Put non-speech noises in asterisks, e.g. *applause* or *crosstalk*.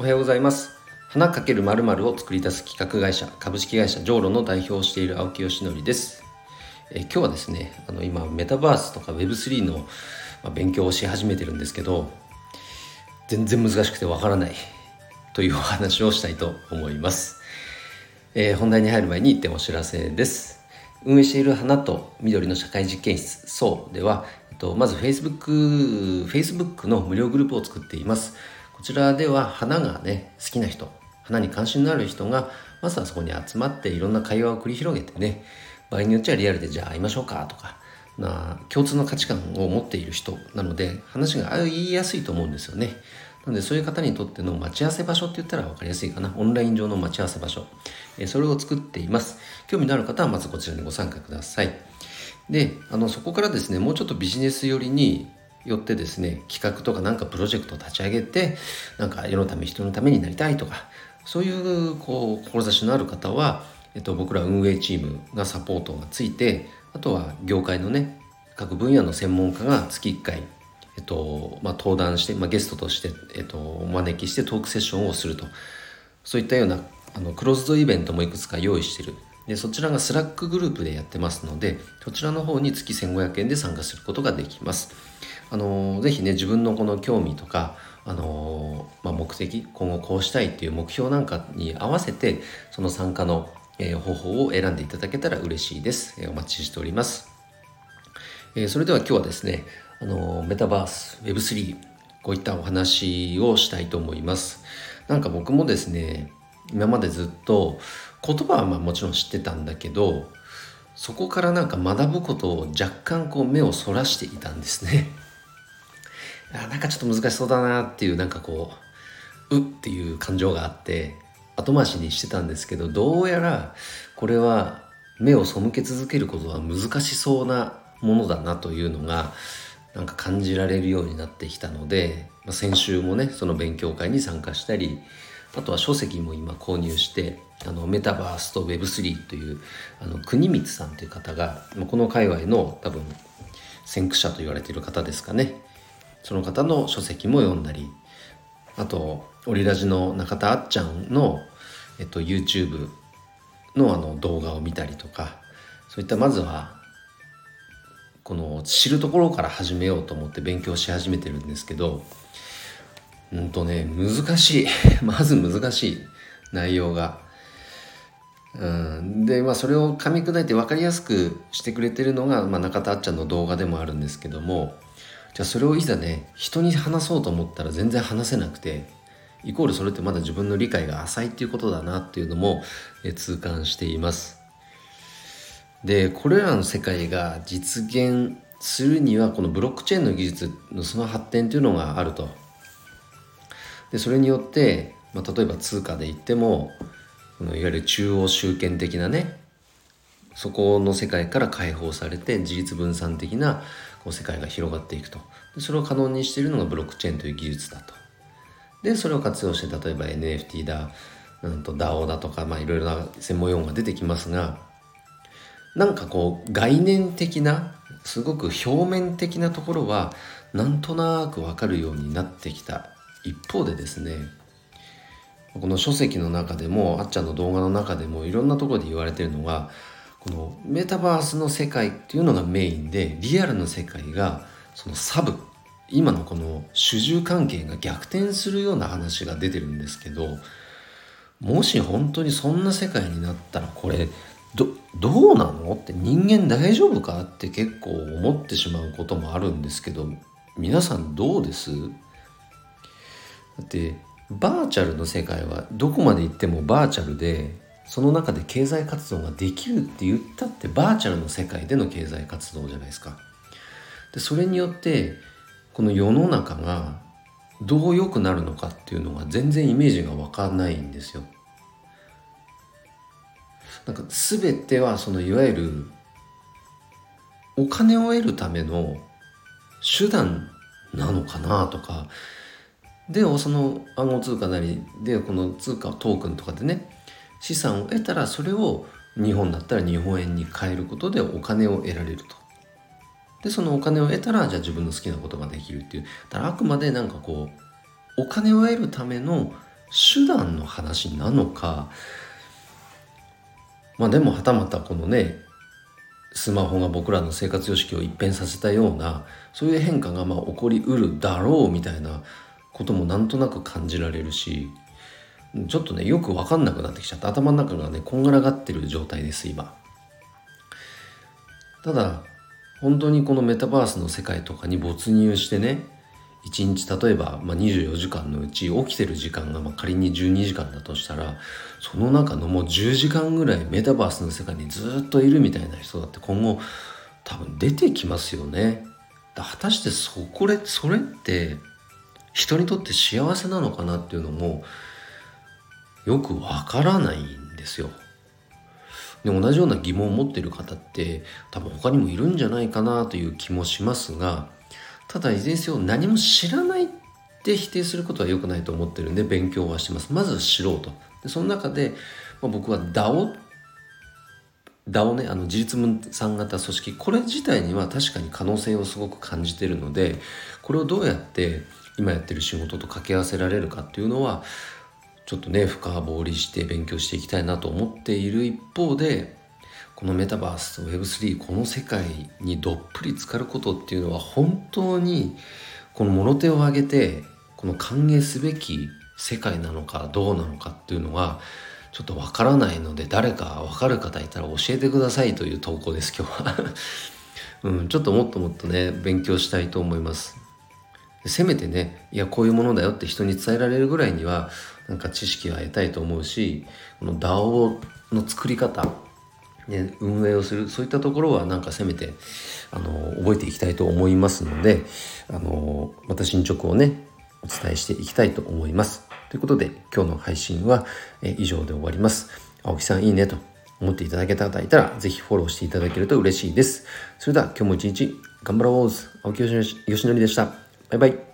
おはようございます。花かけるまるを作り出す企画会社株式会社ジョーロの代表をしている青木よしのりです。え今日はですねあの今メタバースとか Web3 の勉強をし始めてるんですけど全然難しくてわからないというお話をしたいと思います、えー、本題に入る前に1点お知らせです。運営している花と緑の社会実験室そうでは、と、まず Facebook, Facebook の無料グループを作っています。こちらでは花がね好きな人花に関心のある人がまずはそこに集まっていろんな会話を繰り広げてね場合によっちゃリアルでじゃあ会いましょうかとかな共通の価値観を持っている人なので話が言いやすいと思うんですよね。なのでそういう方にとっての待ち合わせ場所って言ったら分かりやすいかな。オンライン上の待ち合わせ場所。えそれを作っています。興味のある方はまずこちらにご参加ください。で、あのそこからですね、もうちょっとビジネス寄りによってですね企画とかなんかプロジェクトを立ち上げてなんか世のため人のためになりたいとかそういうこう志のある方は、えっと、僕ら運営チームがサポートがついてあとは業界のね各分野の専門家が月1回、えっとまあ、登壇して、まあ、ゲストとして、えっと、お招きしてトークセッションをすると。そういったようなあのクローズドイベントもいくつか用意してる。でそちらが Slack グループでやってますのでそちらの方に月1500円で参加することができます。あのぜひね自分のこの興味とかあのまあ、目的今後こうしたいっていう目標なんかに合わせてその参加の、えー、方法を選んでいただけたら嬉しいです、えー、お待ちしております、えー、それでは今日はですねあのメタバース Web3 こういったお話をしたいと思います。なんか僕もですね今までずっと言葉はまあもちろん知ってたんだけどそこからなんか学ぶことを若干こう目をそらしていたんですね。なんかちょっと難しそうだなっていうなんかこううっていう感情があって後回しにしてたんですけどどうやらこれは目を背け続けることは難しそうなものだなというのがなんか感じられるようになってきたので、まあ、先週もねその勉強会に参加したりあとは書籍も今購入してあのメタバースと Web3 というあの国光さんという方がこの界隈の多分先駆者と言われている方ですかね。その方の書籍も読んだりあとオリラジの中田あっちゃんの、えっと、YouTube のあの動画を見たりとかそういったまずはこの知るところから始めようと思って勉強し始めてるんですけどうんとね難しい *laughs* まず難しい内容が。うん、でまあそれを噛み砕いて分かりやすくしてくれてるのが、まあ、中田あっちゃんの動画でもあるんですけどもじゃあそれをいざね人に話そうと思ったら全然話せなくてイコールそれってまだ自分の理解が浅いっていうことだなっていうのもえ痛感しています。でこれらの世界が実現するにはこのブロックチェーンの技術のその発展というのがあると。でそれによって、まあ、例えば通貨で言ってもこのいわゆる中央集権的なねそこの世界から解放されて自立分散的なこう世界が広がっていくと。でそれを可能にしているのがブロックチェーンという技術だと。でそれを活用して例えば NFT だ、うんと、DAO だとか、まあ、いろいろな専門用語が出てきますがなんかこう概念的なすごく表面的なところはなんとなくわかるようになってきた。一方でですねこの書籍の中でもあっちゃんの動画の中でもいろんなところで言われてるのがこのメタバースの世界っていうのがメインでリアルの世界がそのサブ今のこの主従関係が逆転するような話が出てるんですけどもし本当にそんな世界になったらこれどどうなの？って人間大丈夫か？って結構思ってしまうこともあるんですけど皆さんどうです？だってバーチャルの世界はどこまで行ってもバーチャルでその中で経済活動ができるって言ったってバーチャルの世界での経済活動じゃないですか。でそれによってこの世の中がどう良くなるのかっていうのが全然イメージが湧かないんですよ。なんか全てはそのいわゆるお金を得るための手段なのかなとかでその暗号通貨なりでこの通貨トークンとかでね資産を得たらそれを日本だったら日本円に変えることでお金を得られると。でそのお金を得たらじゃあ自分の好きなことができるっていう。だからあくまでなんかこうお金を得るための手段の話なのか。まあでもはたまたこのねスマホが僕らの生活様式を一変させたようなそういう変化がまあ起こりうるだろうみたいなこともなんとなく感じられるし。ちょっとねよく分かんなくなってきちゃって頭の中がねこんがらがってる状態です今ただ本当にこのメタバースの世界とかに没入してね1日例えば、まあ、24時間のうち起きてる時間がまあ仮に12時間だとしたらその中のもう10時間ぐらいメタバースの世界にずっといるみたいな人だって今後多分出てきますよね。果たしてそこれそれって人にとって幸せなのかなっていうのもよくわからないんですよ。で同じような疑問を持っている方って多分他にもいるんじゃないかなという気もしますがただいずれにせよ何も知らないって否定することは良くないと思ってるんで勉強はしてます。まず知ろうと。でその中で、まあ、僕は DAO DAO ねあの自立分散型組織。これ自体には確かに可能性をすごく感じてるのでこれをどうやって今やってる仕事と掛け合わせられるかっていうのはちょっとね深掘りして勉強していきたいなと思っている一方でこのメタバース Web3 この世界にどっぷり浸かることっていうのは本当にこの物手を挙げてこの歓迎すべき世界なのかどうなのかっていうのがちょっとわからないので誰かわかる方いたら教えてくださいという投稿です今日は。*laughs* うん、ちょっともっともっとね勉強したいと思います。せめてねいやこういうものだよって人に伝えられるぐらいにはなんか知識は得たいと思うしこの DAO の作り方ね、運営をするそういったところはなんかせめてあの覚えていきたいと思いますのであのまた進捗をねお伝えしていきたいと思います。ということで今日の配信は以上で終わります。青木さんいいねと思っていただけた方いたらぜひフォローしていただけると嬉しいです。それでは今日も一日頑張ろう青木よしのりでした。バイバイ。